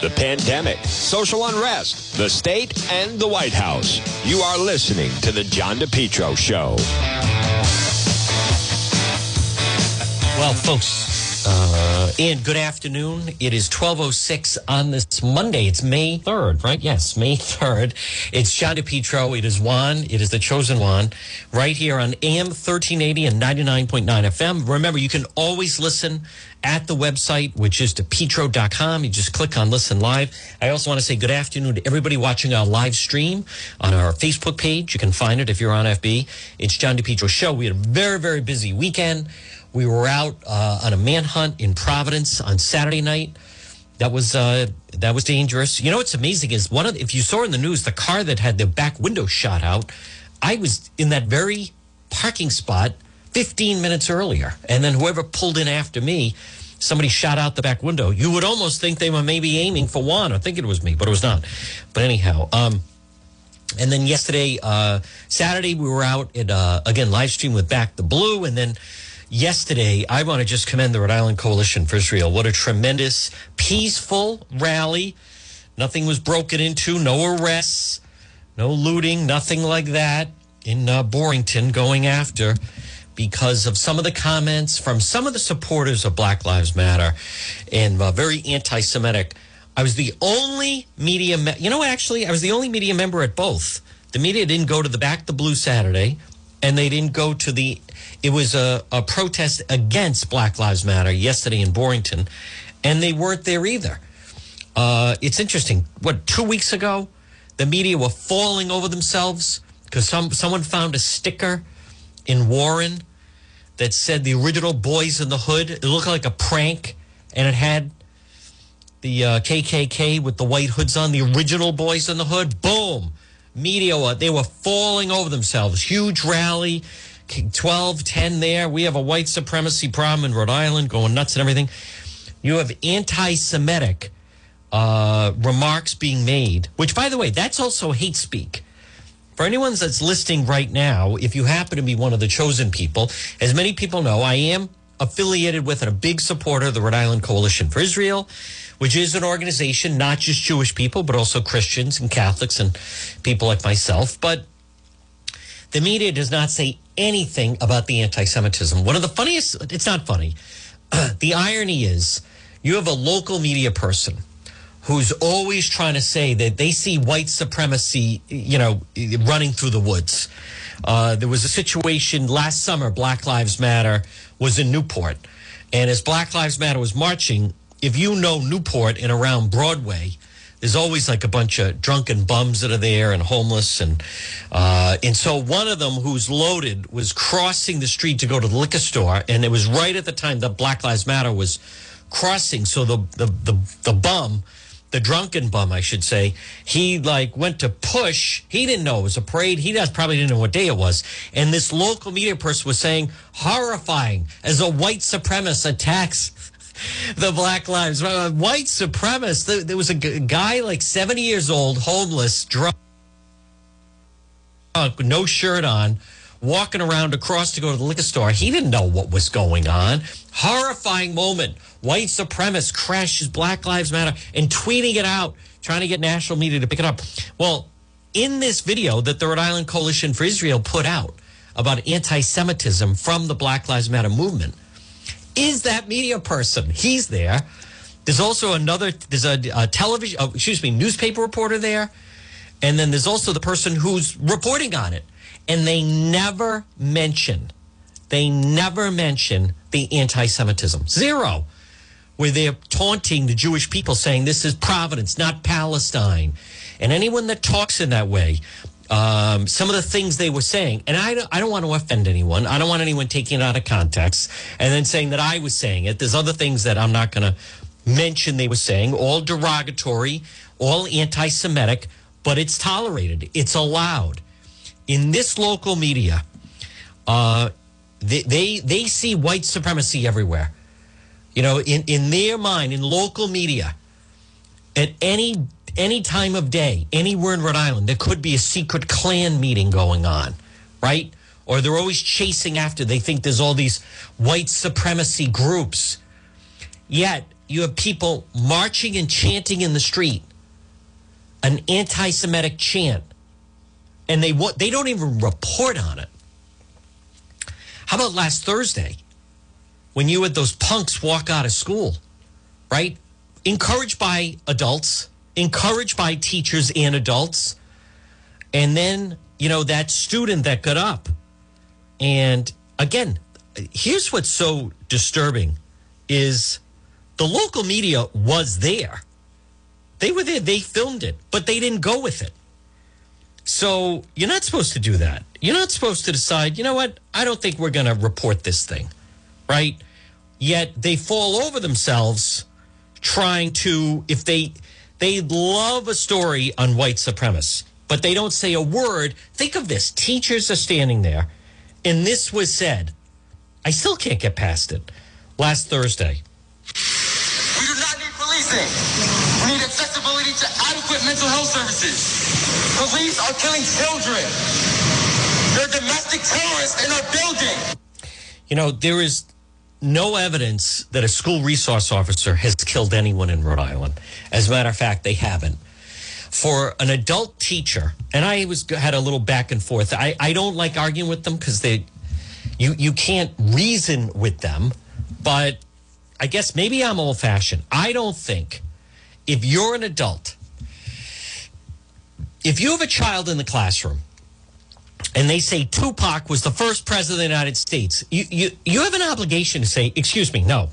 the pandemic, social unrest, the state, and the White House. You are listening to The John DePetro Show. Well, folks, uh, and good afternoon. It is 12.06 on this Monday. It's May 3rd, right? Yes, May 3rd. It's John DePetro. It is Juan. It is the chosen one right here on AM 1380 and 99.9 FM. Remember, you can always listen at the website, which is depetro.com. You just click on listen live. I also want to say good afternoon to everybody watching our live stream on our Facebook page. You can find it if you're on FB. It's John DePetro Show. We had a very, very busy weekend. We were out uh, on a manhunt in Providence on Saturday night. That was uh, that was dangerous. You know what's amazing is one of if you saw in the news the car that had the back window shot out. I was in that very parking spot 15 minutes earlier, and then whoever pulled in after me, somebody shot out the back window. You would almost think they were maybe aiming for Juan or think it was me, but it was not. But anyhow, um, and then yesterday, uh, Saturday, we were out at uh, again live stream with Back the Blue, and then yesterday, I want to just commend the Rhode Island Coalition for Israel. What a tremendous, peaceful rally. Nothing was broken into, no arrests, no looting, nothing like that in uh, Barrington going after because of some of the comments from some of the supporters of Black Lives Matter and uh, very anti Semitic. I was the only media, me- you know, actually, I was the only media member at both. The media didn't go to the Back the Blue Saturday, and they didn't go to the it was a, a protest against Black Lives Matter yesterday in Barrington, and they weren't there either. Uh, it's interesting. What two weeks ago, the media were falling over themselves because some someone found a sticker in Warren that said the original Boys in the Hood. It looked like a prank, and it had the uh, KKK with the white hoods on. The original Boys in the Hood. Boom. Media, they were falling over themselves. Huge rally 12, 10 there. We have a white supremacy problem in Rhode Island going nuts and everything. You have anti Semitic uh, remarks being made, which, by the way, that's also hate speak. For anyone that's listening right now, if you happen to be one of the chosen people, as many people know, I am affiliated with and a big supporter of the Rhode Island Coalition for Israel, which is an organization, not just Jewish people, but also Christians and Catholics and people like myself. But the media does not say anything about the anti Semitism. One of the funniest, it's not funny. the irony is you have a local media person who's always trying to say that they see white supremacy, you know, running through the woods. Uh, there was a situation last summer, Black Lives Matter was in Newport. And as Black Lives Matter was marching, if you know Newport and around Broadway, there's always like a bunch of drunken bums that are there and homeless and uh, and so one of them who's loaded was crossing the street to go to the liquor store and it was right at the time that Black Lives Matter was crossing so the the the, the bum the drunken bum, I should say, he like went to push. He didn't know it was a parade. He probably didn't know what day it was. And this local media person was saying, horrifying as a white supremacist attacks the Black Lives Matter. White supremacist. There was a guy like 70 years old, homeless, drunk, no shirt on, walking around across to go to the liquor store. He didn't know what was going on. Horrifying moment. White supremacist crashes Black Lives Matter and tweeting it out, trying to get national media to pick it up. Well, in this video that the Rhode Island Coalition for Israel put out about anti Semitism from the Black Lives Matter movement, is that media person. He's there. There's also another, there's a, a television, oh, excuse me, newspaper reporter there. And then there's also the person who's reporting on it. And they never mention, they never mention the anti Semitism. Zero. Where they're taunting the Jewish people, saying this is Providence, not Palestine. And anyone that talks in that way, um, some of the things they were saying, and I don't, I don't want to offend anyone. I don't want anyone taking it out of context and then saying that I was saying it. There's other things that I'm not going to mention they were saying, all derogatory, all anti Semitic, but it's tolerated, it's allowed. In this local media, uh, they, they, they see white supremacy everywhere. You know, in, in their mind, in local media, at any any time of day, anywhere in Rhode Island, there could be a secret Klan meeting going on, right? Or they're always chasing after. They think there's all these white supremacy groups. Yet, you have people marching and chanting in the street an anti-Semitic chant, and they they don't even report on it. How about last Thursday when you had those punks walk out of school, right? Encouraged by adults, encouraged by teachers and adults, and then you know that student that got up, and again, here's what's so disturbing is the local media was there. They were there, they filmed it, but they didn't go with it. So you're not supposed to do that. You're not supposed to decide, you know what, I don't think we're going to report this thing, right? Yet they fall over themselves trying to, if they, they love a story on white supremacists, but they don't say a word. Think of this teachers are standing there, and this was said. I still can't get past it. Last Thursday, We do not need policing. We need accessibility to adequate mental health services. Police are killing children. They're domestic terrorists in our building. You know, there is no evidence that a school resource officer has killed anyone in Rhode Island. As a matter of fact, they haven't. For an adult teacher, and I was had a little back and forth. I, I don't like arguing with them because they you you can't reason with them, but I guess maybe I'm old fashioned. I don't think if you're an adult, if you have a child in the classroom and they say Tupac was the first president of the United States, you, you, you have an obligation to say, excuse me, no.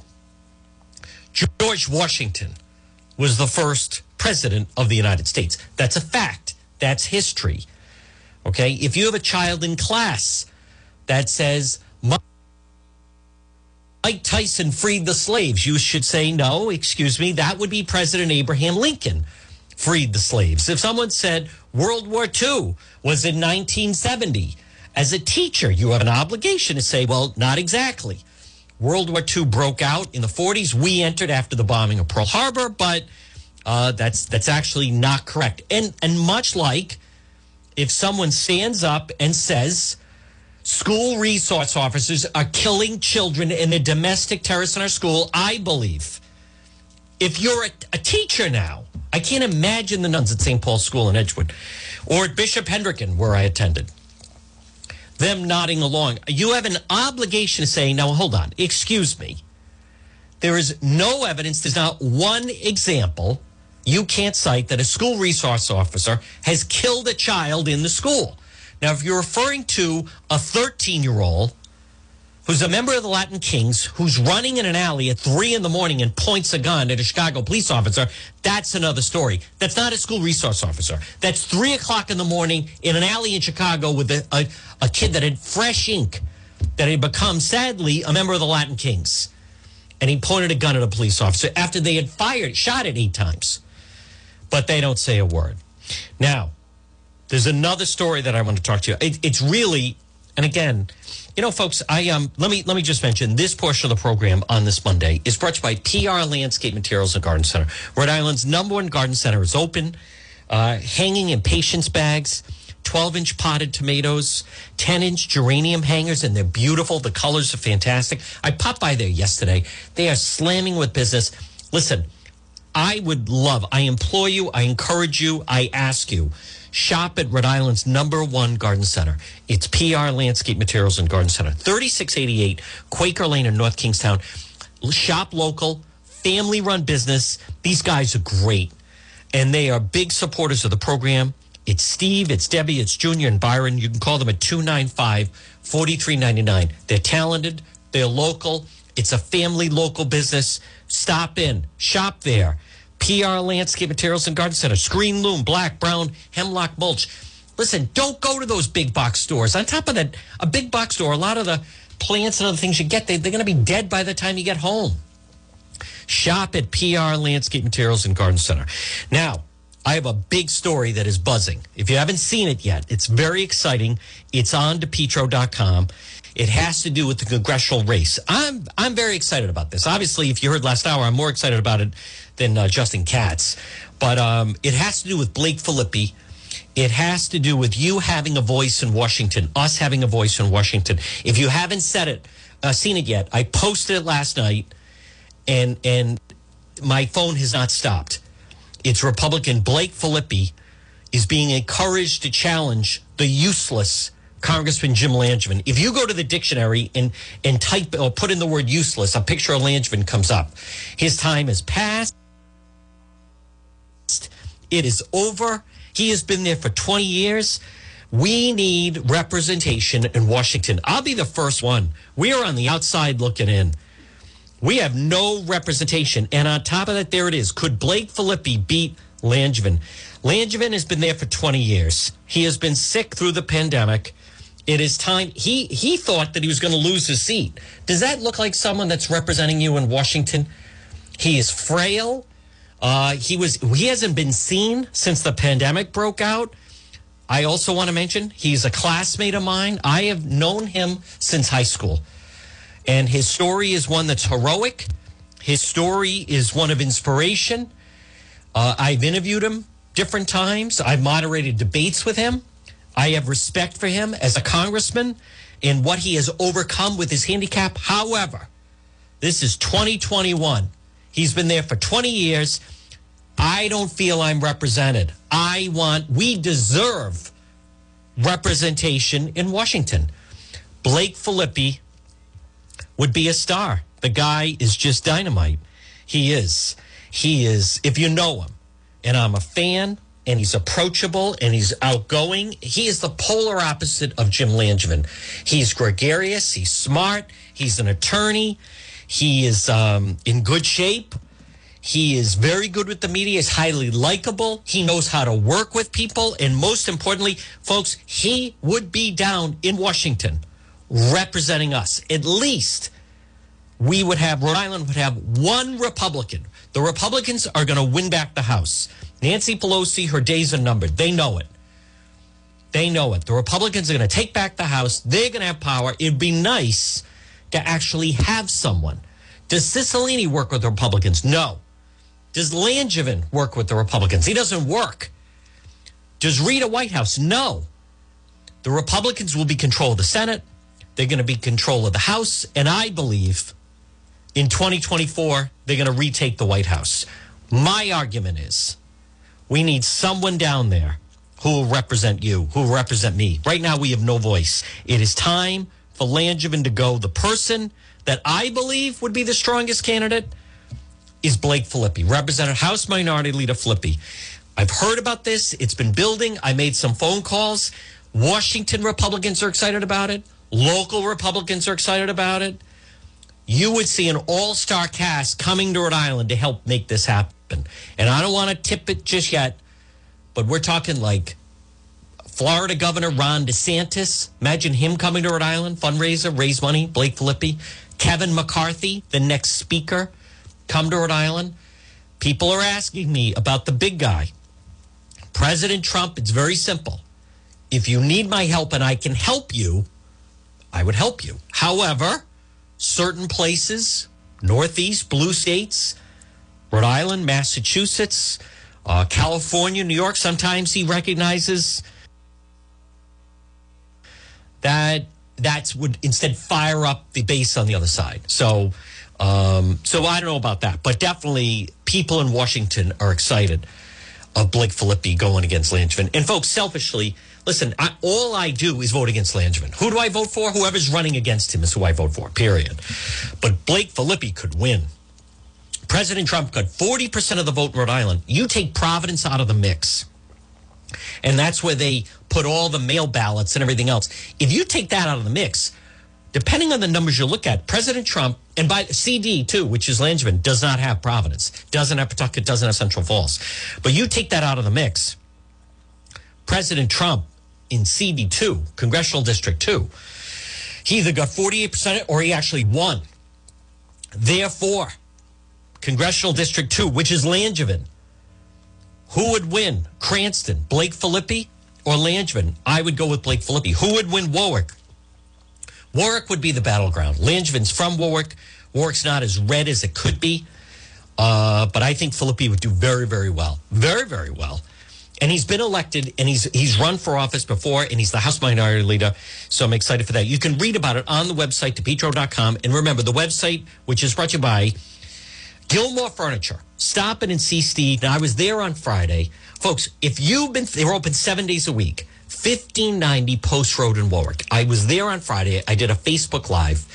George Washington was the first president of the United States. That's a fact. That's history. Okay. If you have a child in class that says, Mike Tyson freed the slaves, you should say, no, excuse me, that would be President Abraham Lincoln freed the slaves. If someone said World War II was in 1970, as a teacher, you have an obligation to say, well, not exactly. World War II broke out in the 40s. We entered after the bombing of Pearl Harbor, but uh, that's that's actually not correct. And and much like if someone stands up and says school resource officers are killing children in the domestic terrorists in our school, I believe if you're a, a, teacher now, I can't imagine the nuns at St. Paul's School in Edgewood or at Bishop Hendricken, where I attended, them nodding along. You have an obligation to say, now hold on, excuse me. There is no evidence, there's not one example you can't cite that a school resource officer has killed a child in the school. Now, if you're referring to a 13 year old who's a member of the Latin Kings, who's running in an alley at three in the morning and points a gun at a Chicago police officer, that's another story. That's not a school resource officer. That's three o'clock in the morning in an alley in Chicago with a, a, a kid that had fresh ink, that had become, sadly, a member of the Latin Kings. And he pointed a gun at a police officer after they had fired, shot it eight times. But they don't say a word. Now, there's another story that I want to talk to you. It, it's really, and again, you know, folks, I um let me let me just mention this portion of the program on this Monday is brought to you by PR Landscape Materials and Garden Center. Rhode Island's number one garden center is open, uh, hanging in patience bags. 12 inch potted tomatoes, 10 inch geranium hangers, and they're beautiful. The colors are fantastic. I popped by there yesterday. They are slamming with business. Listen, I would love, I implore you, I encourage you, I ask you shop at Rhode Island's number one garden center. It's PR Landscape Materials and Garden Center, 3688 Quaker Lane in North Kingstown. Shop local, family run business. These guys are great, and they are big supporters of the program. It's Steve, it's Debbie, it's Junior, and Byron. You can call them at 295 4399. They're talented, they're local, it's a family local business. Stop in, shop there. PR Landscape Materials and Garden Center, Screen Loam, Black, Brown, Hemlock Mulch. Listen, don't go to those big box stores. On top of that, a big box store, a lot of the plants and other things you get, they, they're going to be dead by the time you get home. Shop at PR Landscape Materials and Garden Center. Now, I have a big story that is buzzing. If you haven't seen it yet, it's very exciting. It's on depetro.com. It has to do with the congressional race. I'm I'm very excited about this. Obviously, if you heard last hour, I'm more excited about it than uh, Justin Katz. But um, it has to do with Blake Filippi. It has to do with you having a voice in Washington, us having a voice in Washington. If you haven't said it, uh, seen it yet, I posted it last night, and and my phone has not stopped. It's Republican Blake Filippi is being encouraged to challenge the useless Congressman Jim Langevin. If you go to the dictionary and, and type or put in the word useless, a picture of Langevin comes up. His time has passed. It is over. He has been there for 20 years. We need representation in Washington. I'll be the first one. We are on the outside looking in. We have no representation. And on top of that, there it is. Could Blake Filippi beat Langevin? Langevin has been there for 20 years. He has been sick through the pandemic. It is time. He he thought that he was going to lose his seat. Does that look like someone that's representing you in Washington? He is frail. Uh, he was he hasn't been seen since the pandemic broke out. I also want to mention he's a classmate of mine. I have known him since high school. And his story is one that's heroic. His story is one of inspiration. Uh, I've interviewed him different times. I've moderated debates with him. I have respect for him as a congressman and what he has overcome with his handicap. However, this is 2021. He's been there for 20 years. I don't feel I'm represented. I want, we deserve representation in Washington. Blake Filippi would be a star. The guy is just dynamite. He is. He is, if you know him, and I'm a fan, and he's approachable and he's outgoing. He is the polar opposite of Jim Langevin. He's gregarious, he's smart, he's an attorney, he is um, in good shape. He is very good with the media. He's highly likable. He knows how to work with people. And most importantly, folks, he would be down in Washington representing us. At least we would have, Rhode Island would have one Republican. The Republicans are going to win back the House. Nancy Pelosi, her days are numbered. They know it. They know it. The Republicans are going to take back the House. They're going to have power. It'd be nice to actually have someone. Does Cicilline work with the Republicans? No. Does Langevin work with the Republicans? He doesn't work. Does Rita Whitehouse? No. The Republicans will be control of the Senate. They're going to be control of the House. And I believe in 2024, they're going to retake the White House. My argument is we need someone down there who will represent you, who will represent me. Right now, we have no voice. It is time Langevin to go. The person that I believe would be the strongest candidate is Blake Filippi, Representative House Minority Leader Filippi. I've heard about this. It's been building. I made some phone calls. Washington Republicans are excited about it. Local Republicans are excited about it. You would see an all star cast coming to Rhode Island to help make this happen. And I don't want to tip it just yet, but we're talking like Florida Governor Ron DeSantis. Imagine him coming to Rhode Island, fundraiser, raise money. Blake Filippi. Kevin McCarthy, the next speaker come to Rhode Island. People are asking me about the big guy. President Trump, it's very simple. If you need my help and I can help you, I would help you. However, certain places, Northeast, blue states, Rhode Island, Massachusetts, uh, California, New York, sometimes he recognizes that that's would instead fire up the base on the other side. So um, so I don't know about that, but definitely people in Washington are excited of Blake Filippi going against Langevin. And folks, selfishly, listen, I, all I do is vote against Langevin. Who do I vote for? Whoever's running against him is who I vote for, period. But Blake Filippi could win. President Trump got 40% of the vote in Rhode Island. You take Providence out of the mix. And that's where they put all the mail ballots and everything else. If you take that out of the mix, depending on the numbers you look at, President Trump, and by CD too, which is Langevin, does not have Providence, doesn't have Pawtucket, doesn't have Central Falls. But you take that out of the mix, President Trump in CD2, Congressional District 2, he either got 48% or he actually won. Therefore, Congressional District 2, which is Langevin, who would win? Cranston, Blake Filippi, or Langevin? I would go with Blake Filippi. Who would win Warwick? Warwick would be the battleground. Langevin's from Warwick. Warwick's not as red as it could be. Uh, but I think Filippi would do very, very well. Very, very well. And he's been elected and he's he's run for office before and he's the House Minority Leader. So I'm excited for that. You can read about it on the website, depetro.com. And remember, the website, which is brought to you by Gilmore Furniture. Stop it and see Steve. I was there on Friday. Folks, if you've been, they're open seven days a week. 1590 Post Road in Warwick. I was there on Friday. I did a Facebook Live.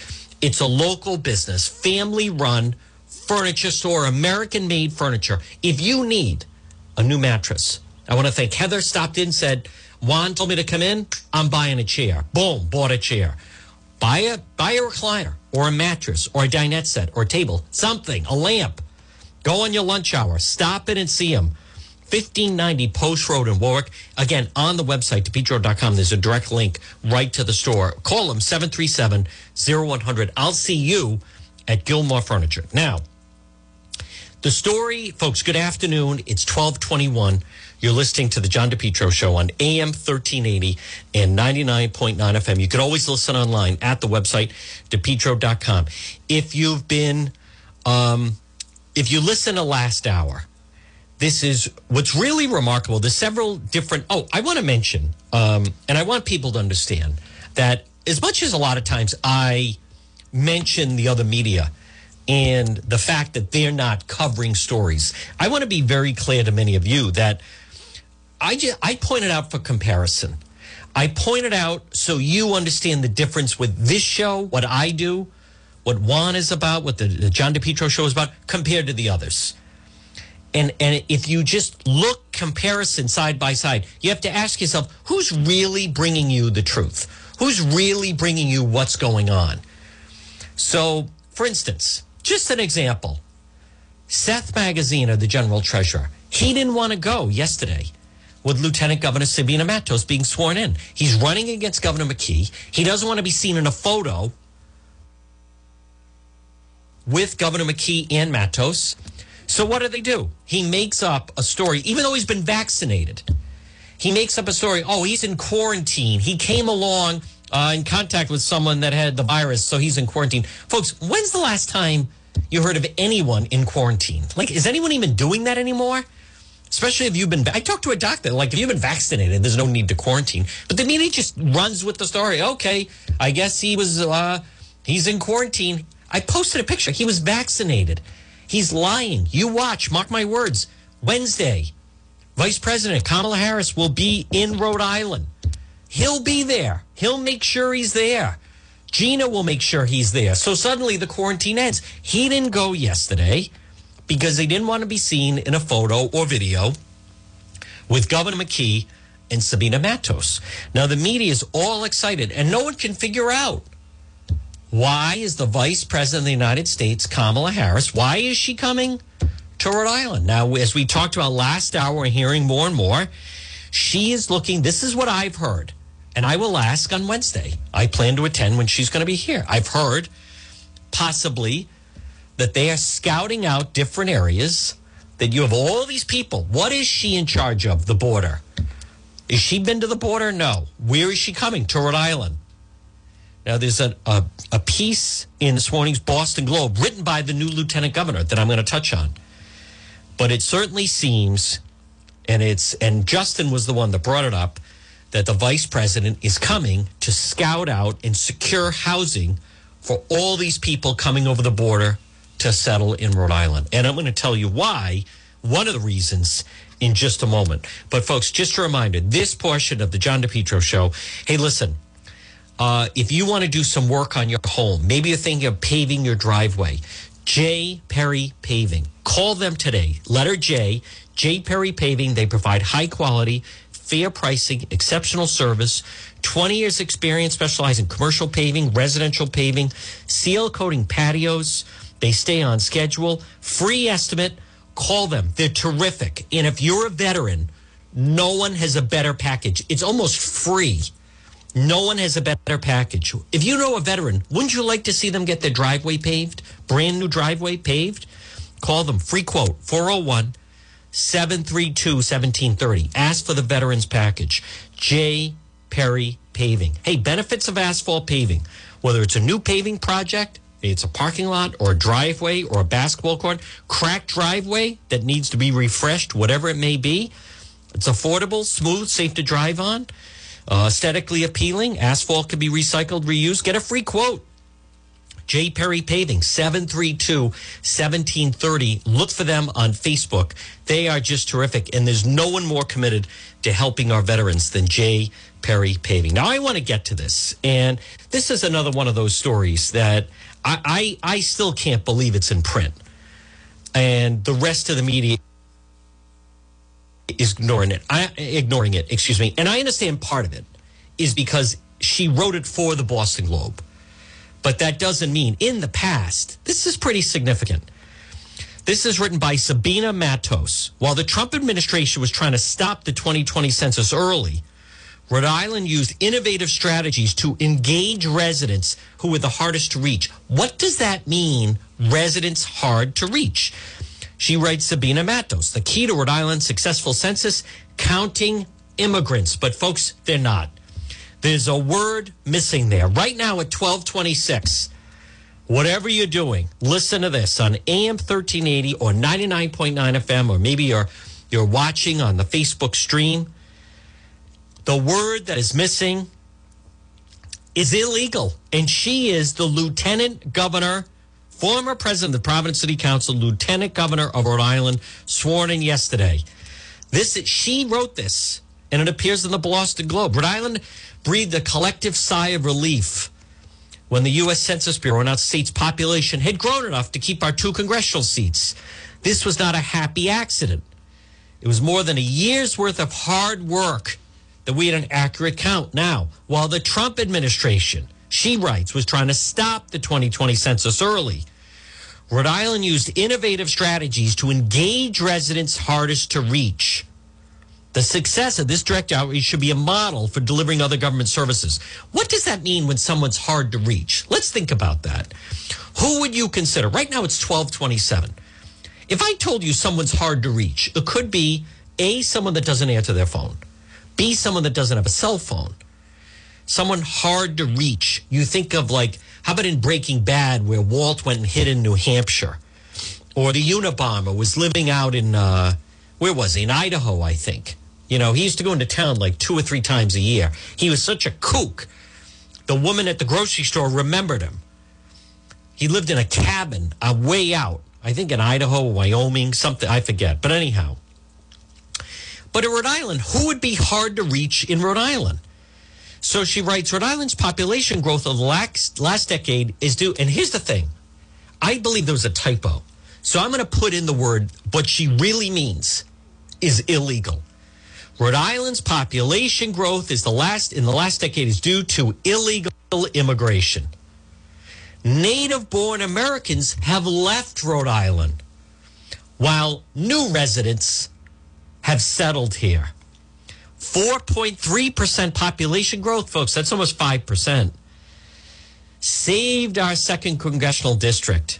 It's a local business, family run furniture store, American made furniture. If you need a new mattress, I want to thank Heather stopped in, said, Juan told me to come in. I'm buying a chair. Boom, bought a chair. Buy a buy a recliner or a mattress or a dinette set or a table, something, a lamp. Go on your lunch hour. Stop it and see them. 1590 Post Road in Warwick. Again, on the website, depetro.com, there's a direct link right to the store. Call them 737 0100. I'll see you at Gilmore Furniture. Now, the story, folks, good afternoon. It's 1221. You're listening to the John DePetro show on AM 1380 and 99.9 FM. You can always listen online at the website, depetro.com. If you've been, um, if you listen to last hour, this is what's really remarkable. There's several different. Oh, I want to mention, um, and I want people to understand that as much as a lot of times I mention the other media and the fact that they're not covering stories, I want to be very clear to many of you that I just, I pointed out for comparison. I pointed out so you understand the difference with this show, what I do, what Juan is about, what the, the John DePetro show is about, compared to the others. And and if you just look comparison side by side, you have to ask yourself who's really bringing you the truth? Who's really bringing you what's going on? So, for instance, just an example. Seth Magaziner, the general treasurer, he didn't want to go yesterday with Lieutenant Governor Sabina Matos being sworn in. He's running against Governor McKee. He doesn't want to be seen in a photo with Governor McKee and Matos. So what do they do? He makes up a story, even though he's been vaccinated. He makes up a story. Oh, he's in quarantine. He came along uh, in contact with someone that had the virus, so he's in quarantine. Folks, when's the last time you heard of anyone in quarantine? Like, is anyone even doing that anymore? Especially if you've been. I talked to a doctor. Like, if you've been vaccinated, there's no need to quarantine. But the media just runs with the story. Okay, I guess he was. Uh, he's in quarantine. I posted a picture. He was vaccinated. He's lying. You watch, mark my words. Wednesday, Vice President Kamala Harris will be in Rhode Island. He'll be there. He'll make sure he's there. Gina will make sure he's there. So suddenly the quarantine ends. He didn't go yesterday because they didn't want to be seen in a photo or video with Governor McKee and Sabina Matos. Now the media is all excited and no one can figure out why is the Vice President of the United States, Kamala Harris, why is she coming to Rhode Island? Now, as we talked about last hour, we're hearing more and more. She is looking, this is what I've heard, and I will ask on Wednesday. I plan to attend when she's going to be here. I've heard possibly that they are scouting out different areas, that you have all these people. What is she in charge of? The border. Is she been to the border? No. Where is she coming? To Rhode Island. Now, there's a, a, a, piece in this morning's Boston Globe written by the new lieutenant governor that I'm going to touch on. But it certainly seems, and it's and Justin was the one that brought it up, that the vice president is coming to scout out and secure housing for all these people coming over the border to settle in Rhode Island. And I'm going to tell you why, one of the reasons in just a moment. But folks, just a reminder, this portion of the John DePetro show, hey, listen, uh, if you want to do some work on your home, maybe you're thinking of paving your driveway, J. Perry Paving. Call them today. Letter J, J. Perry Paving. They provide high quality, fair pricing, exceptional service, 20 years experience specializing in commercial paving, residential paving, seal coating patios. They stay on schedule. Free estimate. Call them. They're terrific. And if you're a veteran, no one has a better package. It's almost free. No one has a better package. If you know a veteran, wouldn't you like to see them get their driveway paved? Brand new driveway paved? Call them. Free quote 401 732 1730. Ask for the veterans package. J. Perry Paving. Hey, benefits of asphalt paving. Whether it's a new paving project, it's a parking lot or a driveway or a basketball court, cracked driveway that needs to be refreshed, whatever it may be. It's affordable, smooth, safe to drive on. Uh, aesthetically appealing. Asphalt can be recycled, reused. Get a free quote. J. Perry Paving, 732 1730. Look for them on Facebook. They are just terrific. And there's no one more committed to helping our veterans than J. Perry Paving. Now, I want to get to this. And this is another one of those stories that I, I, I still can't believe it's in print. And the rest of the media is ignoring it. I, ignoring it, excuse me. And I understand part of it is because she wrote it for the Boston Globe. But that doesn't mean in the past, this is pretty significant. This is written by Sabina Matos. While the Trump administration was trying to stop the 2020 census early, Rhode Island used innovative strategies to engage residents who were the hardest to reach. What does that mean, residents hard to reach? She writes Sabina Matos, the key to Rhode Island's successful census, counting immigrants. But folks, they're not. There's a word missing there. Right now at 1226, whatever you're doing, listen to this on AM 1380 or 99.9 FM, or maybe you're, you're watching on the Facebook stream. The word that is missing is illegal. And she is the lieutenant governor, former president of the Providence City Council, lieutenant governor of Rhode Island, sworn in yesterday. This she wrote this, and it appears in the Boston Globe. Rhode Island breathed a collective sigh of relief when the U.S. Census Bureau announced state's population had grown enough to keep our two congressional seats. This was not a happy accident. It was more than a year's worth of hard work that we had an accurate count. Now, while the Trump administration, she writes, was trying to stop the 2020 census early, Rhode Island used innovative strategies to engage residents hardest to reach. The success of this direct outreach should be a model for delivering other government services. What does that mean when someone's hard to reach? Let's think about that. Who would you consider? Right now it's 1227. If I told you someone's hard to reach, it could be A, someone that doesn't answer their phone, B, someone that doesn't have a cell phone, someone hard to reach. You think of like, how about in Breaking Bad where Walt went and hid in New Hampshire? Or the Unabomber was living out in, uh, where was he? In Idaho, I think. You know, he used to go into town like two or three times a year. He was such a kook. The woman at the grocery store remembered him. He lived in a cabin uh, way out, I think in Idaho, Wyoming, something, I forget. But anyhow. But in Rhode Island, who would be hard to reach in Rhode Island? So she writes Rhode Island's population growth of the last, last decade is due. And here's the thing I believe there was a typo. So I'm going to put in the word, what she really means is illegal. Rhode Island's population growth is the last in the last decade is due to illegal immigration. Native born Americans have left Rhode Island while new residents have settled here. 4.3% population growth, folks. That's almost 5%. Saved our second congressional district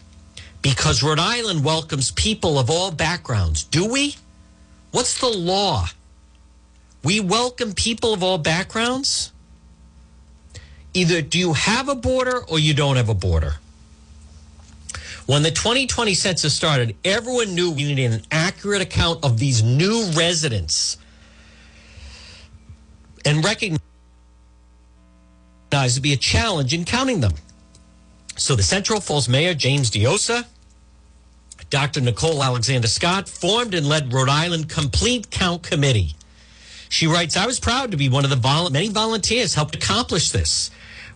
because Rhode Island welcomes people of all backgrounds. Do we? What's the law? We welcome people of all backgrounds. Either do you have a border or you don't have a border. When the 2020 census started, everyone knew we needed an accurate account of these new residents and recognized to be a challenge in counting them. So the Central Falls Mayor, James Diossa, Dr. Nicole Alexander Scott, formed and led Rhode Island Complete Count Committee. She writes, I was proud to be one of the vol- many volunteers helped accomplish this.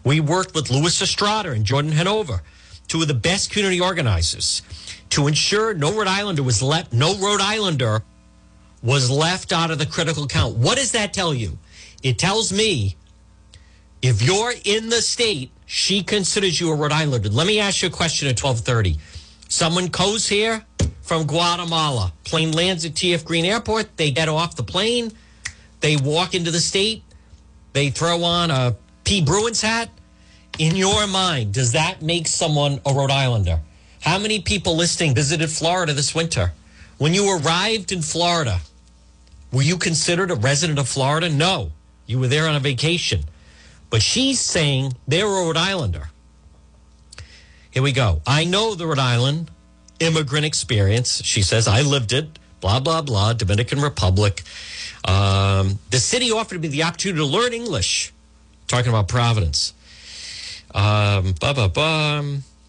We worked with Louis Estrada and Jordan Hanover, two of the best community organizers, to ensure no Rhode Islander was left, no Rhode Islander was left out of the critical count. What does that tell you? It tells me if you're in the state, she considers you a Rhode Islander. Let me ask you a question at 1230. Someone goes here from Guatemala. Plane lands at TF Green Airport. They get off the plane they walk into the state, they throw on a P. Bruins hat. In your mind, does that make someone a Rhode Islander? How many people listening visited Florida this winter? When you arrived in Florida, were you considered a resident of Florida? No, you were there on a vacation. But she's saying they're a Rhode Islander. Here we go. I know the Rhode Island immigrant experience. She says, I lived it, blah, blah, blah, Dominican Republic. Um, the city offered me the opportunity to learn English, talking about Providence. Um.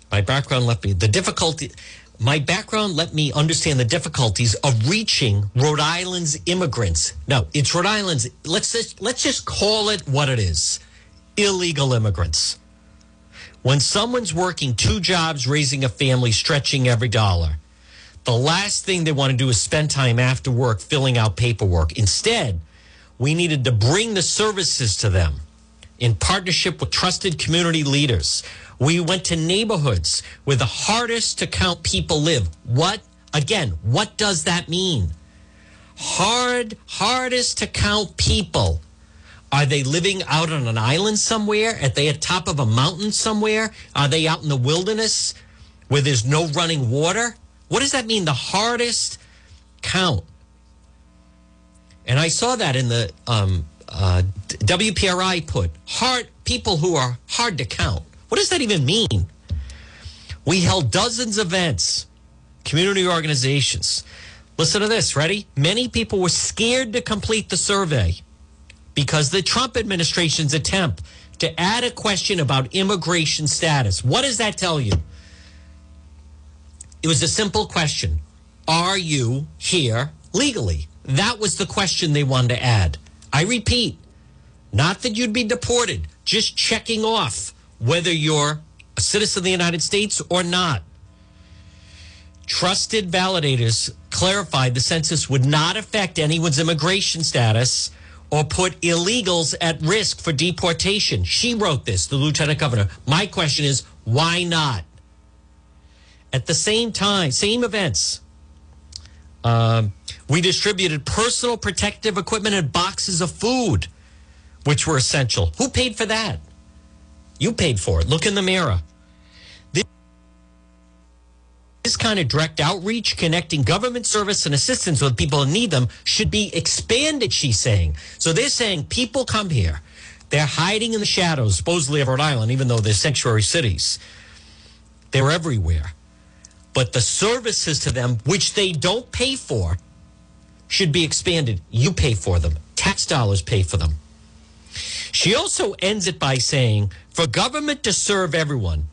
My background let me the difficulty. My background let me understand the difficulties of reaching Rhode Island's immigrants. No, it's Rhode Island's. Let's just, let's just call it what it is: illegal immigrants. When someone's working two jobs, raising a family, stretching every dollar, the last thing they want to do is spend time after work filling out paperwork. Instead, we needed to bring the services to them in partnership with trusted community leaders. We went to neighborhoods where the hardest to count people live. What, again, what does that mean? Hard, hardest to count people. Are they living out on an island somewhere? Are they at top of a mountain somewhere? Are they out in the wilderness where there's no running water? What does that mean? The hardest count. And I saw that in the um, uh, WPRI put hard people who are hard to count. What does that even mean? We held dozens of events, community organizations. Listen to this, ready? Many people were scared to complete the survey because the Trump administration's attempt to add a question about immigration status. What does that tell you? It was a simple question Are you here legally? That was the question they wanted to add. I repeat, not that you'd be deported, just checking off whether you're a citizen of the United States or not. Trusted validators clarified the census would not affect anyone's immigration status or put illegals at risk for deportation. She wrote this, the lieutenant governor. My question is, why not? At the same time, same events, um, we distributed personal protective equipment and boxes of food, which were essential. Who paid for that? You paid for it. Look in the mirror. This, kind of direct outreach, connecting government service and assistance with people who need them, should be expanded, she's saying. So they're saying people come here. They're hiding in the shadows, supposedly of Rhode Island, even though they're sanctuary cities. They're everywhere. But the services to them, which they don't pay for, should be expanded. You pay for them, tax dollars pay for them. She also ends it by saying for government to serve everyone,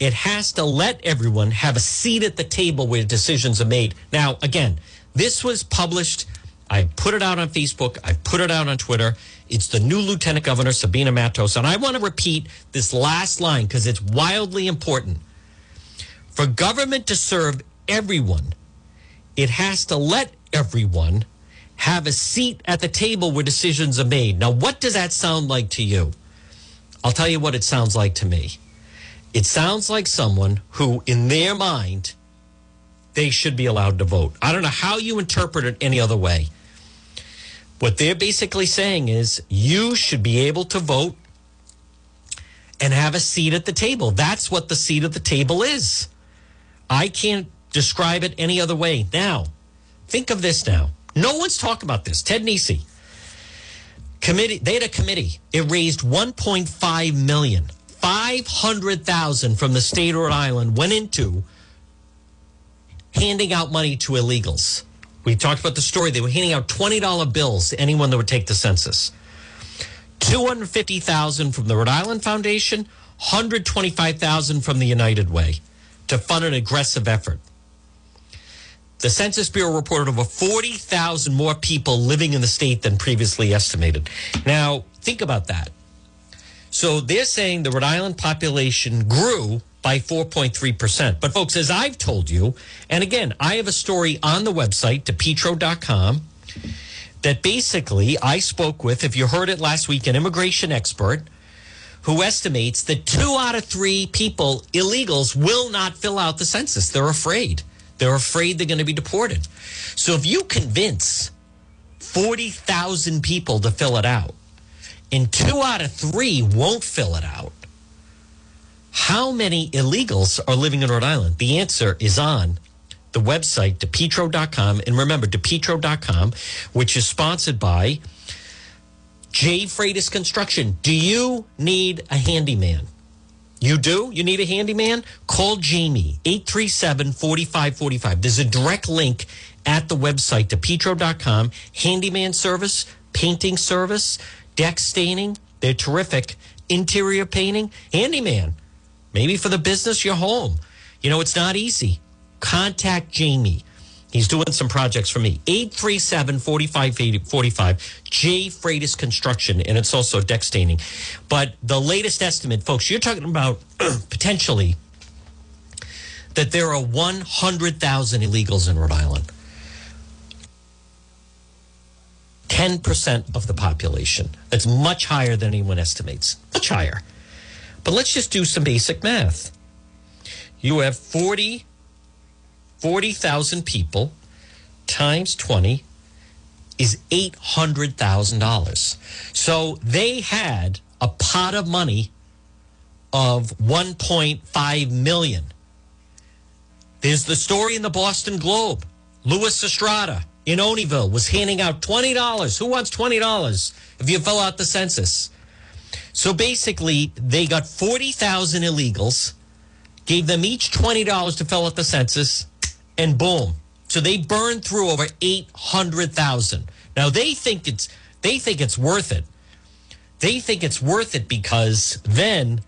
it has to let everyone have a seat at the table where decisions are made. Now, again, this was published. I put it out on Facebook. I put it out on Twitter. It's the new Lieutenant Governor, Sabina Matos. And I want to repeat this last line because it's wildly important. For government to serve everyone, it has to let everyone have a seat at the table where decisions are made. Now, what does that sound like to you? I'll tell you what it sounds like to me. It sounds like someone who, in their mind, they should be allowed to vote. I don't know how you interpret it any other way. What they're basically saying is you should be able to vote and have a seat at the table. That's what the seat at the table is. I can't describe it any other way. Now, think of this now. No one's talking about this. Ted Nesi. Committee, they had a committee. It raised 1.5 million. 500,000 from the state of Rhode Island went into handing out money to illegals. We talked about the story. They were handing out $20 bills to anyone that would take the census. 250,000 from the Rhode Island Foundation, 125,000 from the United Way to fund an aggressive effort. The Census Bureau reported over 40,000 more people living in the state than previously estimated. Now, think about that. So they're saying the Rhode Island population grew by 4.3%. But, folks, as I've told you, and again, I have a story on the website, depetro.com, that basically I spoke with, if you heard it last week, an immigration expert who estimates that two out of three people, illegals, will not fill out the census. They're afraid. They're afraid they're going to be deported. So if you convince 40,000 people to fill it out, and two out of three won't fill it out, how many illegals are living in Rhode Island? The answer is on the website, depetro.com. And remember, depetro.com, which is sponsored by J. Freitas Construction. Do you need a handyman? You do? You need a handyman? Call Jamie, 837 4545. There's a direct link at the website, depetro.com. Handyman service, painting service, deck staining. They're terrific. Interior painting, handyman. maybe for the business, your home. You know, it's not easy. Contact Jamie. He's doing some projects for me. 837 4545. J Freitas Construction, and it's also deck staining. But the latest estimate, folks, you're talking about potentially that there are 100,000 illegals in Rhode Island. 10% of the population. That's much higher than anyone estimates. Much higher. But let's just do some basic math. You have 40 40,000 people times 20 is $800,000. So they had a pot of money of 1.5 million. There's the story in the Boston Globe. Louis Estrada in Olneyville was handing out $20. Who wants $20 if you fill out the census? So basically, they got 40,000 illegals, gave them each $20 to fill out the census, and boom. So they burned through over 800,000. Now they think it's they think it's worth it. They think it's worth it because then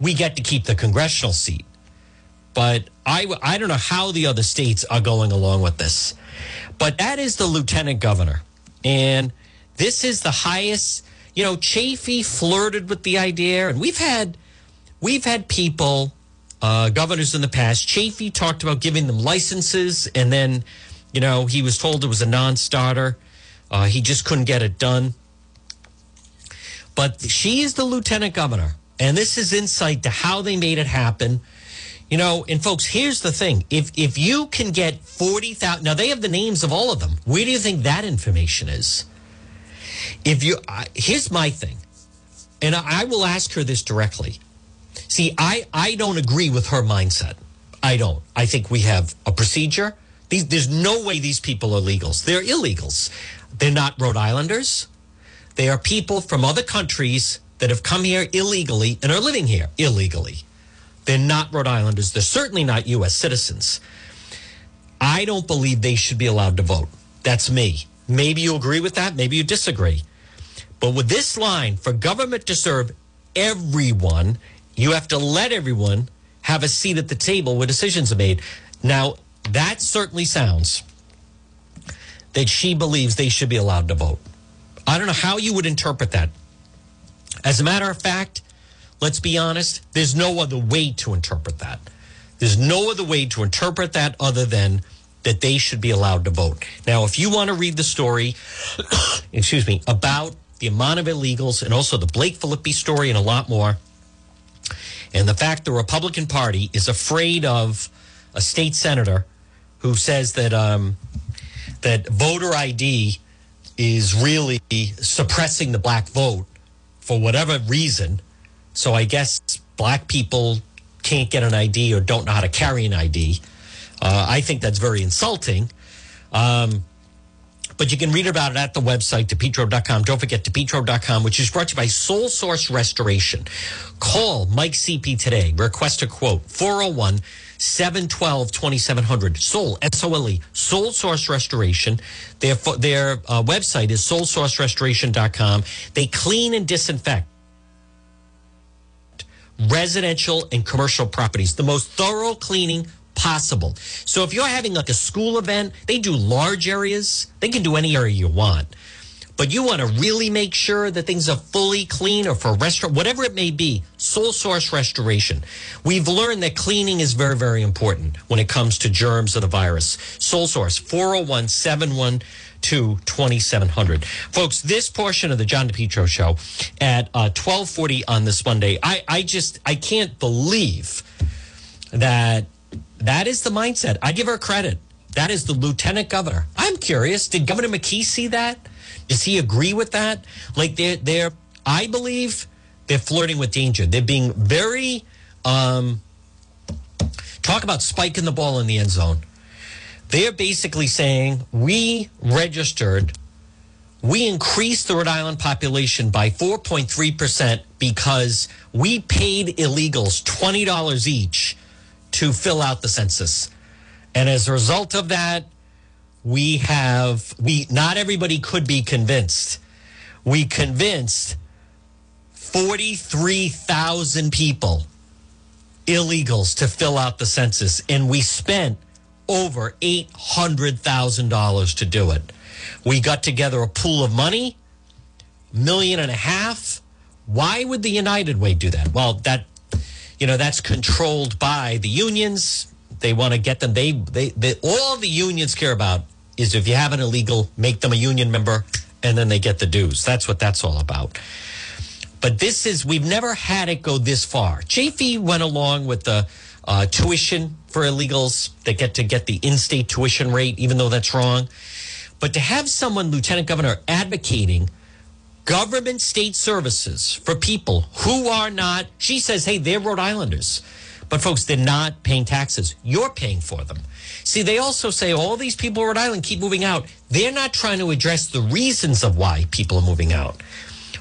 we get to keep the congressional seat. But I I don't know how the other states are going along with this. But that is the lieutenant governor. And this is the highest, you know, Chafee flirted with the idea and we've had we've had people uh, governors in the past. Chafee talked about giving them licenses, and then, you know, he was told it was a non starter. Uh, he just couldn't get it done. But she is the lieutenant governor, and this is insight to how they made it happen. You know, and folks, here's the thing: if if you can get forty thousand, now they have the names of all of them. Where do you think that information is? If you, uh, here's my thing, and I, I will ask her this directly See, I, I don't agree with her mindset. I don't. I think we have a procedure. These, there's no way these people are legals. They're illegals. They're not Rhode Islanders. They are people from other countries that have come here illegally and are living here illegally. They're not Rhode Islanders. They're certainly not U.S. citizens. I don't believe they should be allowed to vote. That's me. Maybe you agree with that. Maybe you disagree. But with this line, for government to serve everyone, you have to let everyone have a seat at the table where decisions are made. Now, that certainly sounds that she believes they should be allowed to vote. I don't know how you would interpret that. As a matter of fact, let's be honest, there's no other way to interpret that. There's no other way to interpret that other than that they should be allowed to vote. Now, if you want to read the story, excuse me, about the amount of illegals and also the Blake Filippi story and a lot more, and the fact the Republican Party is afraid of a state senator who says that um, that voter ID is really suppressing the black vote for whatever reason. So I guess black people can't get an ID or don't know how to carry an ID. Uh, I think that's very insulting. Um, but you can read about it at the website, depetro.com. Don't forget depetro.com, which is brought to you by Sole Source Restoration. Call Mike CP today. Request a quote 401 712 2700. Sole, S O L E, Sole Source Restoration. Their, their uh, website is solesourcerestoration.com. They clean and disinfect residential and commercial properties. The most thorough cleaning possible. So if you're having like a school event, they do large areas. They can do any area you want. But you want to really make sure that things are fully clean or for restaurant, whatever it may be, Sole Source Restoration. We've learned that cleaning is very, very important when it comes to germs of the virus. Sole Source, 401 712 2700. Folks, this portion of the John DePetro show at uh, 1240 on this Monday, I, I just, I can't believe that that is the mindset. I give her credit. That is the lieutenant governor. I'm curious. Did Governor McKee see that? Does he agree with that? Like they're they're I believe they're flirting with danger. They're being very um, talk about spiking the ball in the end zone. They're basically saying we registered, we increased the Rhode Island population by 4.3% because we paid illegals $20 each to fill out the census. And as a result of that, we have we not everybody could be convinced. We convinced 43,000 people illegals to fill out the census, and we spent over $800,000 to do it. We got together a pool of money, million and a half. Why would the United Way do that? Well, that you know that's controlled by the unions. They want to get them. They, they they all the unions care about is if you have an illegal, make them a union member, and then they get the dues. That's what that's all about. But this is we've never had it go this far. Chafee went along with the uh, tuition for illegals. They get to get the in-state tuition rate, even though that's wrong. But to have someone, Lieutenant Governor, advocating government state services for people who are not, she says, hey, they're Rhode Islanders. But folks, they're not paying taxes. You're paying for them. See, they also say all these people in Rhode Island keep moving out. They're not trying to address the reasons of why people are moving out.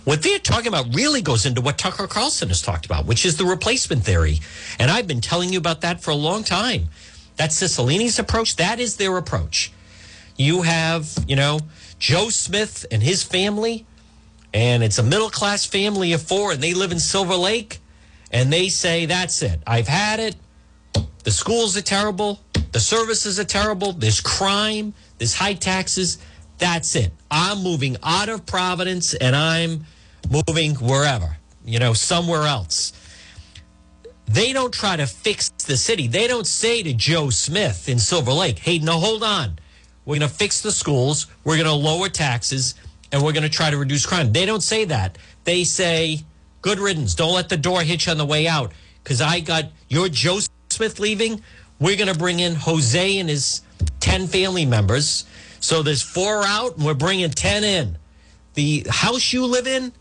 What they're talking about really goes into what Tucker Carlson has talked about, which is the replacement theory. And I've been telling you about that for a long time. That's Cicilline's approach. That is their approach. You have, you know, Joe Smith and his family, and it's a middle class family of four, and they live in Silver Lake, and they say, That's it. I've had it. The schools are terrible. The services are terrible. There's crime. There's high taxes. That's it. I'm moving out of Providence and I'm moving wherever, you know, somewhere else. They don't try to fix the city. They don't say to Joe Smith in Silver Lake, hey, no, hold on. We're going to fix the schools. We're going to lower taxes and we're going to try to reduce crime. They don't say that. They say, good riddance. Don't let the door hit you on the way out. Because I got your Joe Smith leaving. We're going to bring in Jose and his 10 family members. So there's four out and we're bringing 10 in. The house you live in,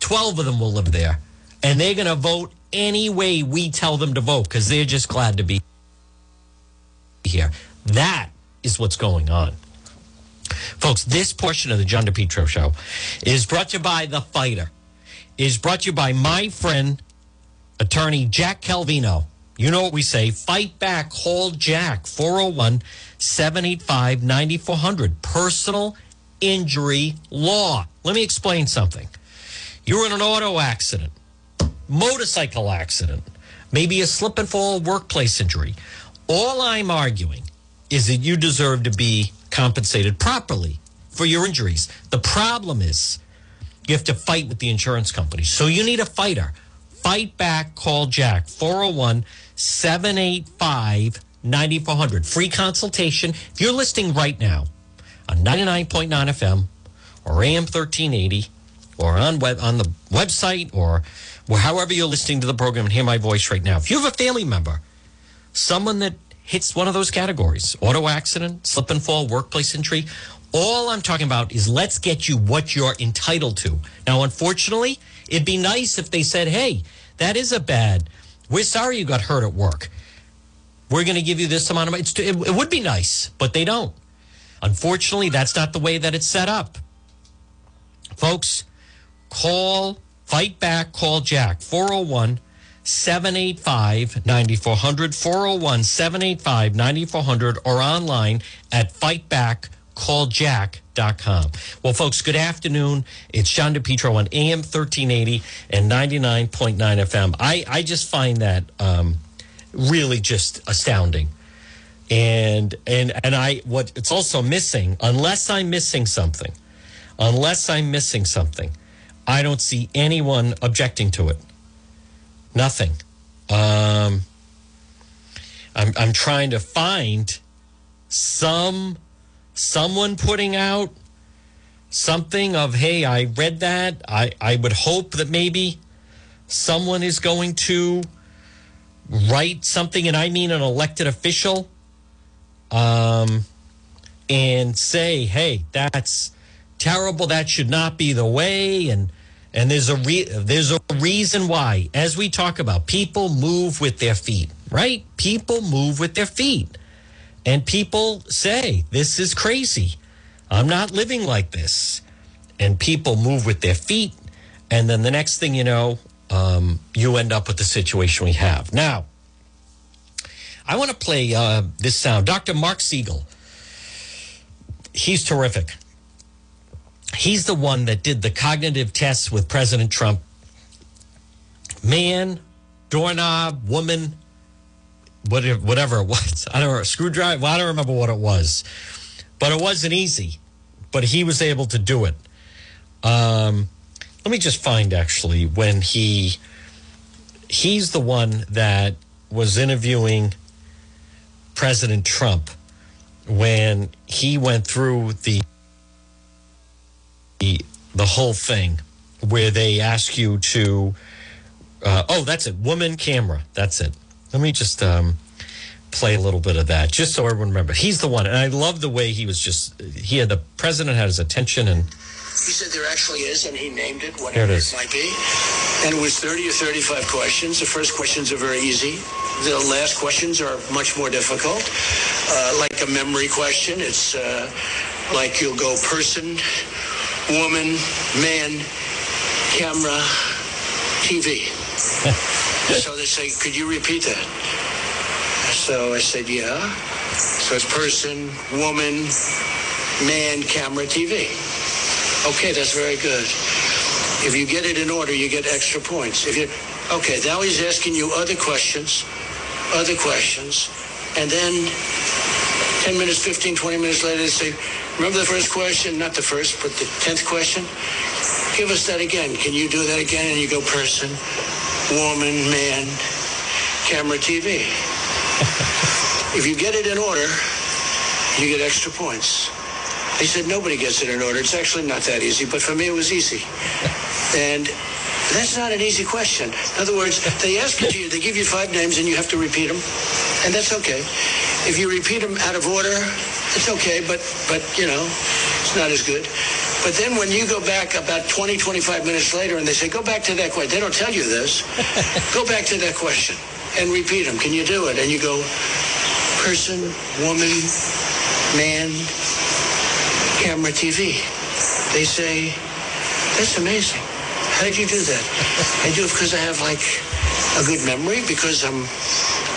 12 of them will live there. And they're going to vote any way we tell them to vote because they're just glad to be here. That is what's going on. Folks, this portion of the John DePetro show is brought to you by The Fighter, is brought to you by my friend, attorney Jack Calvino. You know what we say fight back, call Jack, 401 785 9400. Personal injury law. Let me explain something. You're in an auto accident, motorcycle accident, maybe a slip and fall workplace injury. All I'm arguing is that you deserve to be compensated properly for your injuries. The problem is you have to fight with the insurance company. So you need a fighter. Fight back, call Jack 401 785 9400. Free consultation. If you're listening right now on 99.9 FM or AM 1380 or on web on the website or, however you're listening to the program and hear my voice right now. If you have a family member, someone that hits one of those categories, auto accident, slip and fall, workplace injury, all I'm talking about is let's get you what you're entitled to. Now, unfortunately, it'd be nice if they said, hey, that is a bad, we're sorry you got hurt at work. We're going to give you this amount of money. It, it would be nice, but they don't. Unfortunately, that's not the way that it's set up. Folks, call, fight back, call Jack, 401 785 9400, 401 785 9400, or online at fightbackcalljack.com. Well, folks, good afternoon. It's John DePetro on AM 1380 and 99.9 FM. I, I just find that um, really just astounding. And and and I what it's also missing, unless I'm missing something, unless I'm missing something, I don't see anyone objecting to it. Nothing. Um, I'm I'm trying to find some someone putting out something of hey, I read that. I I would hope that maybe someone is going to write something, and I mean an elected official, um, and say, hey, that's terrible. That should not be the way. And and there's a re- there's a reason why. As we talk about, people move with their feet, right? People move with their feet, and people say this is crazy. I'm not living like this, and people move with their feet, and then the next thing you know, um, you end up with the situation we have now. I want to play uh, this sound. Dr. Marc Siegel. He's terrific. He's the one that did the cognitive tests with President Trump. Man, doorknob, woman, whatever, whatever it was. I don't know, screwdriver. Well, I don't remember what it was, but it wasn't easy. But he was able to do it. Um, let me just find actually when he he's the one that was interviewing President Trump when he went through the the, the whole thing where they ask you to uh, oh that's it woman camera that's it let me just um, play a little bit of that just so everyone remember he's the one and i love the way he was just he had the president had his attention and He said there actually is, and he named it, whatever it it, might be. And it was 30 or 35 questions. The first questions are very easy. The last questions are much more difficult. Uh, like a memory question, it's uh, like you'll go person, woman, man, camera, TV. so they say, could you repeat that? So I said, yeah. So it's person, woman, man, camera, TV. Okay, that's very good. If you get it in order, you get extra points. If you okay, now he's asking you other questions, other questions, and then 10 minutes, 15, 20 minutes later, they say, remember the first question? Not the first, but the 10th question? Give us that again. Can you do that again? And you go person, woman, man, camera, TV. if you get it in order, you get extra points. He said, nobody gets it in order. It's actually not that easy, but for me it was easy. And that's not an easy question. In other words, they ask it to you, they give you five names and you have to repeat them. And that's okay. If you repeat them out of order, it's okay, but, but you know, it's not as good. But then when you go back about 20, 25 minutes later and they say, go back to that question, they don't tell you this. go back to that question and repeat them. Can you do it? And you go, person, woman, man, camera TV. They say, that's amazing. How did you do that? I do it because I have like a good memory because I'm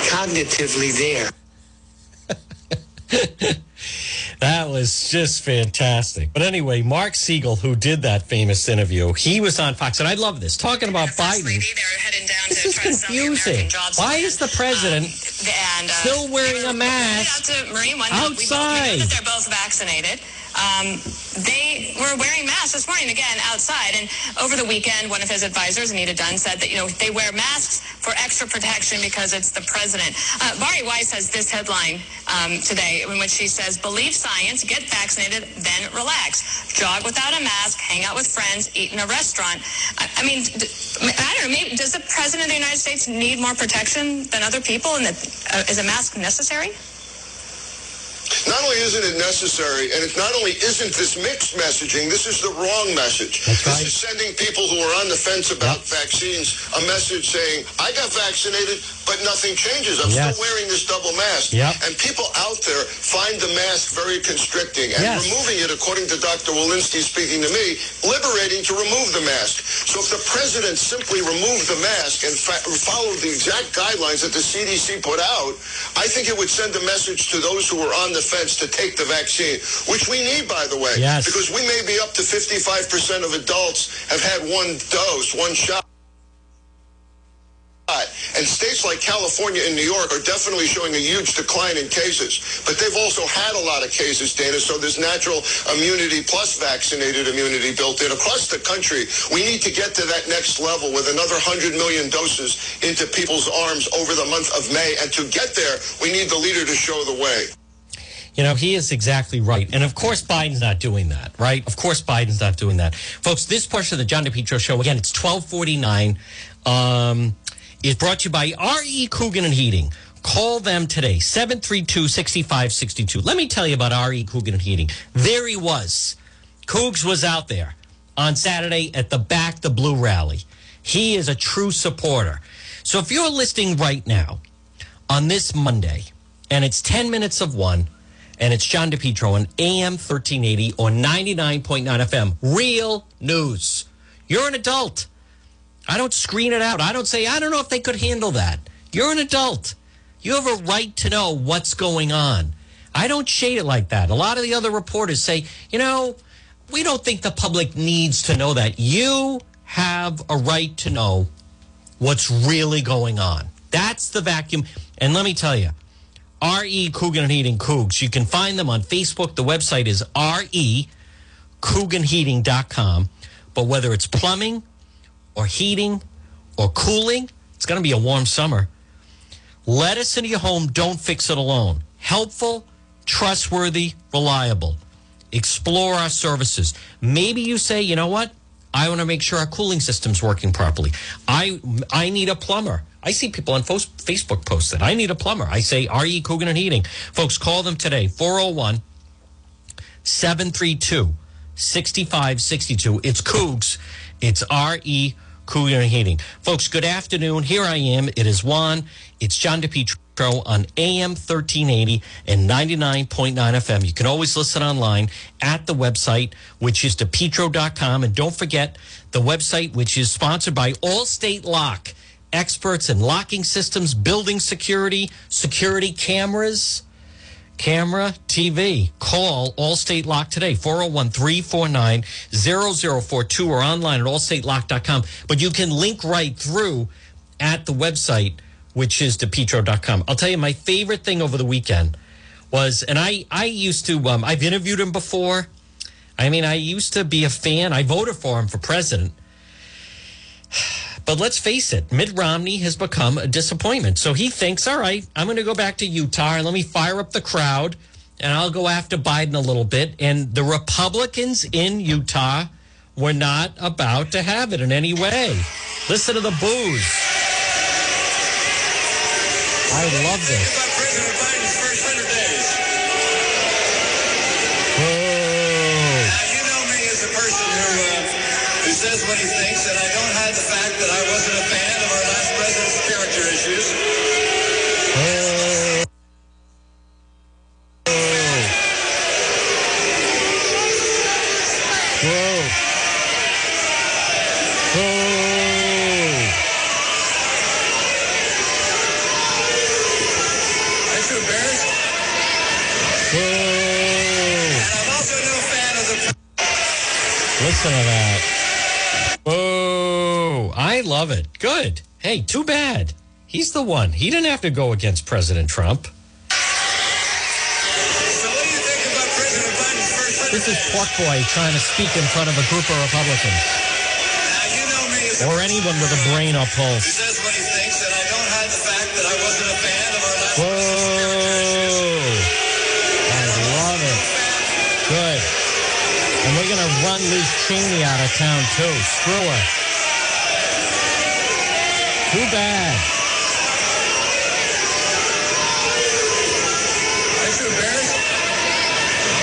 cognitively there. That was just fantastic. But anyway, Marc Siegel, who did that famous interview, he was on Fox, and I love this talking about Biden. lady, down This to is try to sell the confusing. American jobs Why is the president Um, and, uh, still wearing a mask Out to Marine One, we both know outside? that they're both vaccinated. Um, they were wearing masks this morning again outside, and over the weekend, one of his advisors, Anita Dunn, said that you know they wear masks for extra protection because it's the president. Uh, Bari Weiss has this headline um, today in which she says, "Believe science, get vaccinated, then relax. Jog without a mask, hang out with friends, eat in a restaurant." I, I mean, I don't know. Maybe does the president of the United States need more protection than other people, and that uh, is a mask necessary? Not only isn't it necessary, and it not only isn't this mixed messaging, this is the wrong message. That's this right. is sending people who are on the fence about Yep. vaccines a message saying, I got vaccinated, but nothing changes. I'm Yes. still wearing this double mask. Yep. And people out there find the mask very constricting. And Yes. removing it, according to Dr. Walensky speaking to me, liberating to remove the mask. So if the president simply removed the mask and fa- followed the exact guidelines that the CDC put out, I think it would send a message to those who are on the fence to take the vaccine, which we need, by the way. Yes. Because we may be up to 55% of adults have had one dose, one shot. And states like California and New York are definitely showing a huge decline in cases. But they've also had a lot of cases, Dana, so there's natural immunity plus vaccinated immunity built in. Across the country, we need to get to that next level with another 100 million doses into people's arms over the month of May. And to get there, we need the leader to show the way. You know, he is exactly right. And of course, Biden's not doing that, right? Of course, Biden's not doing that. Folks, this portion of the John DePetro show, again, it's 1249, um, is brought to you by R.E. Coogan and Heating. Call them today, 732-6562. Let me tell you about R.E. Coogan and Heating. There he was. Coogs was out there on Saturday at the Back the Blue rally. He is a true supporter. So if you're listening right now on this Monday, and it's 10 minutes of one, and it's John DePetro on AM 1380 or 99.9 FM. Real news. You're an adult. I don't screen it out. I don't say, I don't know if they could handle that. You're an adult. You have a right to know what's going on. I don't shade it like that. A lot of the other reporters say, you know, we don't think the public needs to know that. You have a right to know what's really going on. That's the vacuum. And let me tell you, R.E. Coogan Heating Coogs. You can find them on Facebook. The website is R.E. CooganHeating.com. But whether it's plumbing or heating or cooling, it's going to be a warm summer. Let us into your home. Don't fix it alone. Helpful, trustworthy, reliable. Explore our services. Maybe you say, you know what? I want to make sure our cooling system's working properly. I I need a plumber. I see people on Facebook post that I need a plumber. I say RE Coogan and Heating. Folks, call them today 401 732 6562. It's Coogs. It's RE And Heating. Folks, good afternoon. Here I am. It is Juan. It's John DePetro on AM 1380 and 99.9 FM. You can always listen online at the website, which is depetro.com. And don't forget the website, which is sponsored by Allstate Lock, experts in locking systems, building security, security cameras camera TV. Call Allstate Lock today, 401 349 0042 or online at allstatelock.com. But you can link right through at the website, which is depetro.com. I'll tell you, my favorite thing over the weekend was, and I, I used to, um, I've interviewed him before. I mean, I used to be a fan. I voted for him for president. But let's face it, Mitt Romney has become a disappointment. So he thinks, all right, I'm going to go back to Utah and let me fire up the crowd and I'll go after Biden a little bit. And the Republicans in Utah were not about to have it in any way. Listen to the booze. I love this. What he thinks, and I don't hide the fact that I wasn't a fan of our last president's character issues. Boo. Aren't you embarrassed? Boo. And I'm also no fan of the Listen to that. I love it. Good. Hey, too bad. He's the one. He didn't have to go against President Trump. This is? Pork Boy trying to speak in front of a group of Republicans or anyone with a brain or pulse. says what he thinks, and I don't hide the fact that I wasn't a fan of our last president's I love it. Good. And we're to run Liz Cheney out of town, too. Screw her. Too bad. Aren't embarrassed?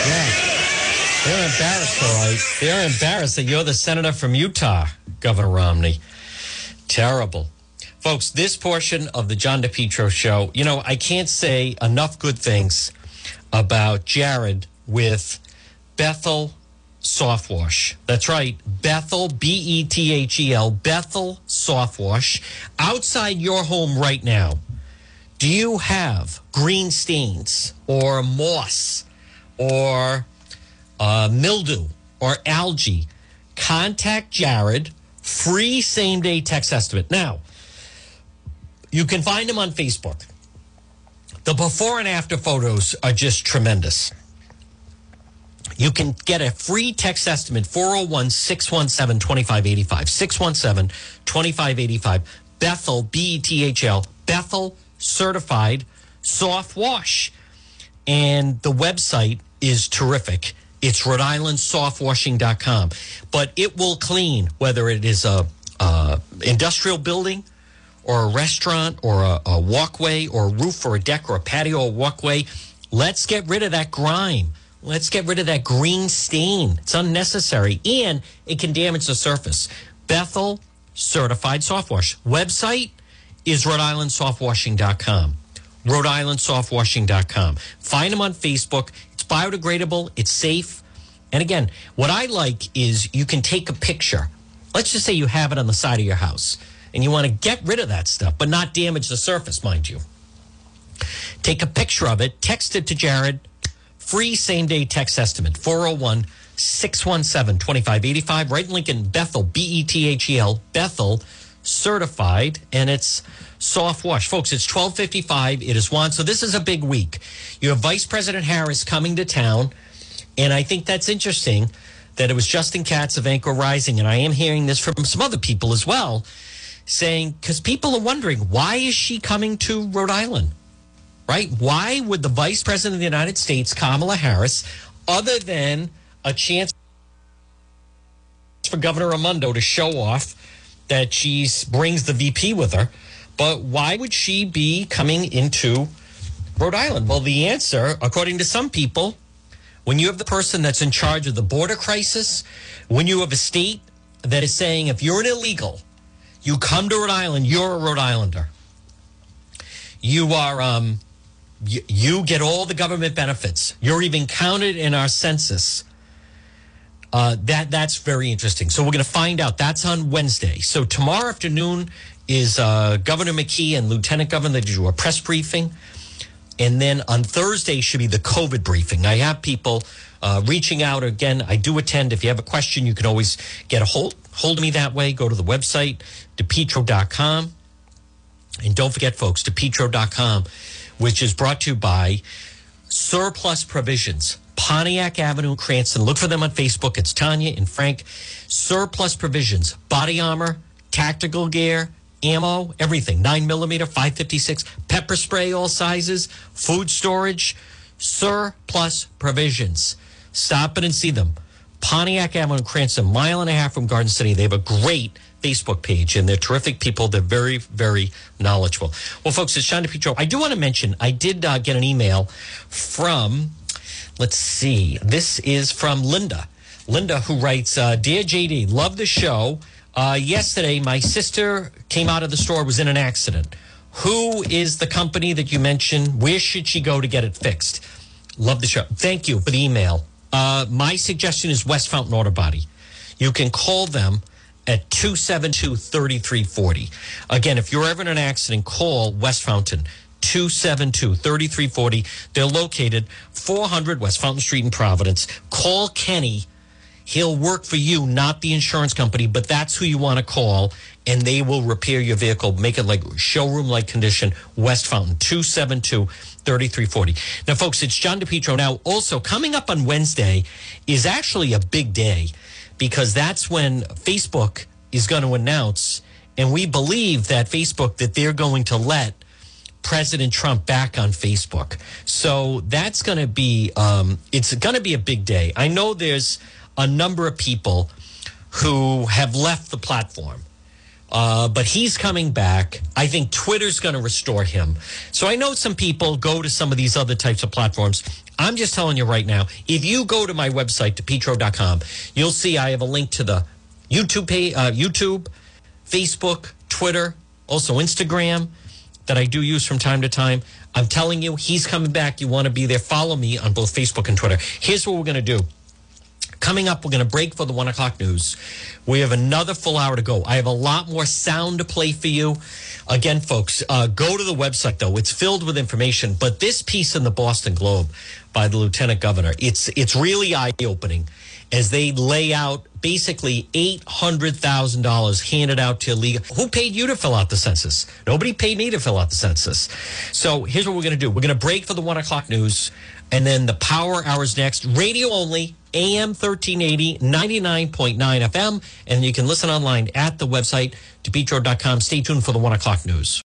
Yeah. They're embarrassed, all right. They're embarrassed that you're the senator from Utah, Governor Romney. Terrible. Folks, this portion of the John DePetro show, you know, I can't say enough good things about Jared with Bethel Soft Wash. That's right. Bethel, B E T H E L, Bethel Soft Wash. Outside your home right now, do you have green stains or moss or uh, mildew or algae? Contact Jared. Free same day text estimate. Now, you can find him on Facebook. The before and after photos are just tremendous. You can get a free text estimate 401 617 2585. 617 2585. Bethel, B E T H L, Bethel certified soft wash. And the website is terrific. It's Rhode Island softwashing.com. But it will clean whether it is a, uh industrial building or a restaurant or a, a walkway or a roof or a deck or a patio or a walkway. Let's get rid of that grime. Let's get rid of that green stain. It's unnecessary and it can damage the surface. Bethel Certified Soft Wash. Website is Rhode Island softwashing.com. Rhode Island softwashing.com. Find them on Facebook. It's biodegradable, it's safe. And again, what I like is you can take a picture. Let's just say you have it on the side of your house and you want to get rid of that stuff, but not damage the surface, mind you. Take a picture of it, text it to Jared. Free same day text estimate 401 617 2585. Right in Lincoln, Bethel, B E T H E L, Bethel certified and it's soft wash. Folks, it's 1255. It is one. So this is a big week. You have Vice President Harris coming to town. And I think that's interesting that it was Justin Katz of Anchor Rising. And I am hearing this from some other people as well saying, because people are wondering, why is she coming to Rhode Island? Right? Why would the Vice President of the United States, Kamala Harris, other than a chance for Governor Raimondo to show off that she brings the VP with her, but why would she be coming into Rhode Island? Well, the answer, according to some people, when you have the person that's in charge of the border crisis, when you have a state that is saying if you're an illegal, you come to Rhode Island, you're a Rhode Islander. You are, um, you, get all the government benefits. You're even counted in our census. Uh, that that's very interesting. So we're going to find out. That's on Wednesday. So tomorrow afternoon is uh, Governor McKee and Lieutenant Governor. They do a press briefing, and then on Thursday should be the COVID briefing. I have people uh, reaching out again. I do attend. If you have a question, you can always get a hold hold of me that way. Go to the website depetro.com, and don't forget, folks, depetro.com, which is brought to you by Surplus Provisions. Pontiac Avenue, Cranston. Look for them on Facebook. It's Tanya and Frank. Surplus Provisions, body armor, tactical gear, ammo, everything. Nine millimeter, 556, pepper spray, all sizes, food storage, Surplus Provisions. Stop it and see them. Pontiac Avenue, Cranston, mile and a half from Garden City. They have a great Facebook page and they're terrific people. They're very, very knowledgeable. Well, folks, it's John DePetro. I do want to mention, I did uh, get an email from Let's see. This is from Linda. Linda, who writes, uh, Dear JD, love the show. Uh, yesterday, my sister came out of the store, was in an accident. Who is the company that you mentioned? Where should she go to get it fixed? Love the show. Thank you for the email. Uh, my suggestion is West Fountain Auto Body. You can call them at 272 3340. Again, if you're ever in an accident, call West Fountain. 272 3340. They're located 400 West Fountain Street in Providence. Call Kenny. He'll work for you, not the insurance company, but that's who you want to call, and they will repair your vehicle, make it like showroom like condition. West Fountain 272 3340. Now, folks, it's John DePetro. Now, also coming up on Wednesday is actually a big day because that's when Facebook is going to announce, and we believe that Facebook that they're going to let President Trump back on Facebook. So that's going to be um, it's going to be a big day. I know there's a number of people who have left the platform. Uh, but he's coming back. I think Twitter's going to restore him. So I know some people go to some of these other types of platforms. I'm just telling you right now, if you go to my website, depetro.com, you'll see I have a link to the YouTube uh, YouTube, Facebook, Twitter, also Instagram that I do use from time to time. I'm telling you, he's coming back. You want to be there. Follow me on both Facebook and Twitter. Here's what we're going to do. Coming up, we're going to break for the one o'clock news. We have another full hour to go. I have a lot more sound to play for you. Again, folks, uh, go to the website though; it's filled with information. But this piece in the Boston Globe by the Lieutenant Governor, it's it's really eye opening as they lay out basically $800,000 handed out to illegal. Who paid you to fill out the census? Nobody paid me to fill out the census. So here's what we're going to do. We're going to break for the one o'clock news and then the power hours next. Radio only, AM 1380, 99.9 FM. And you can listen online at the website, depetro.com. Stay tuned for the one o'clock news.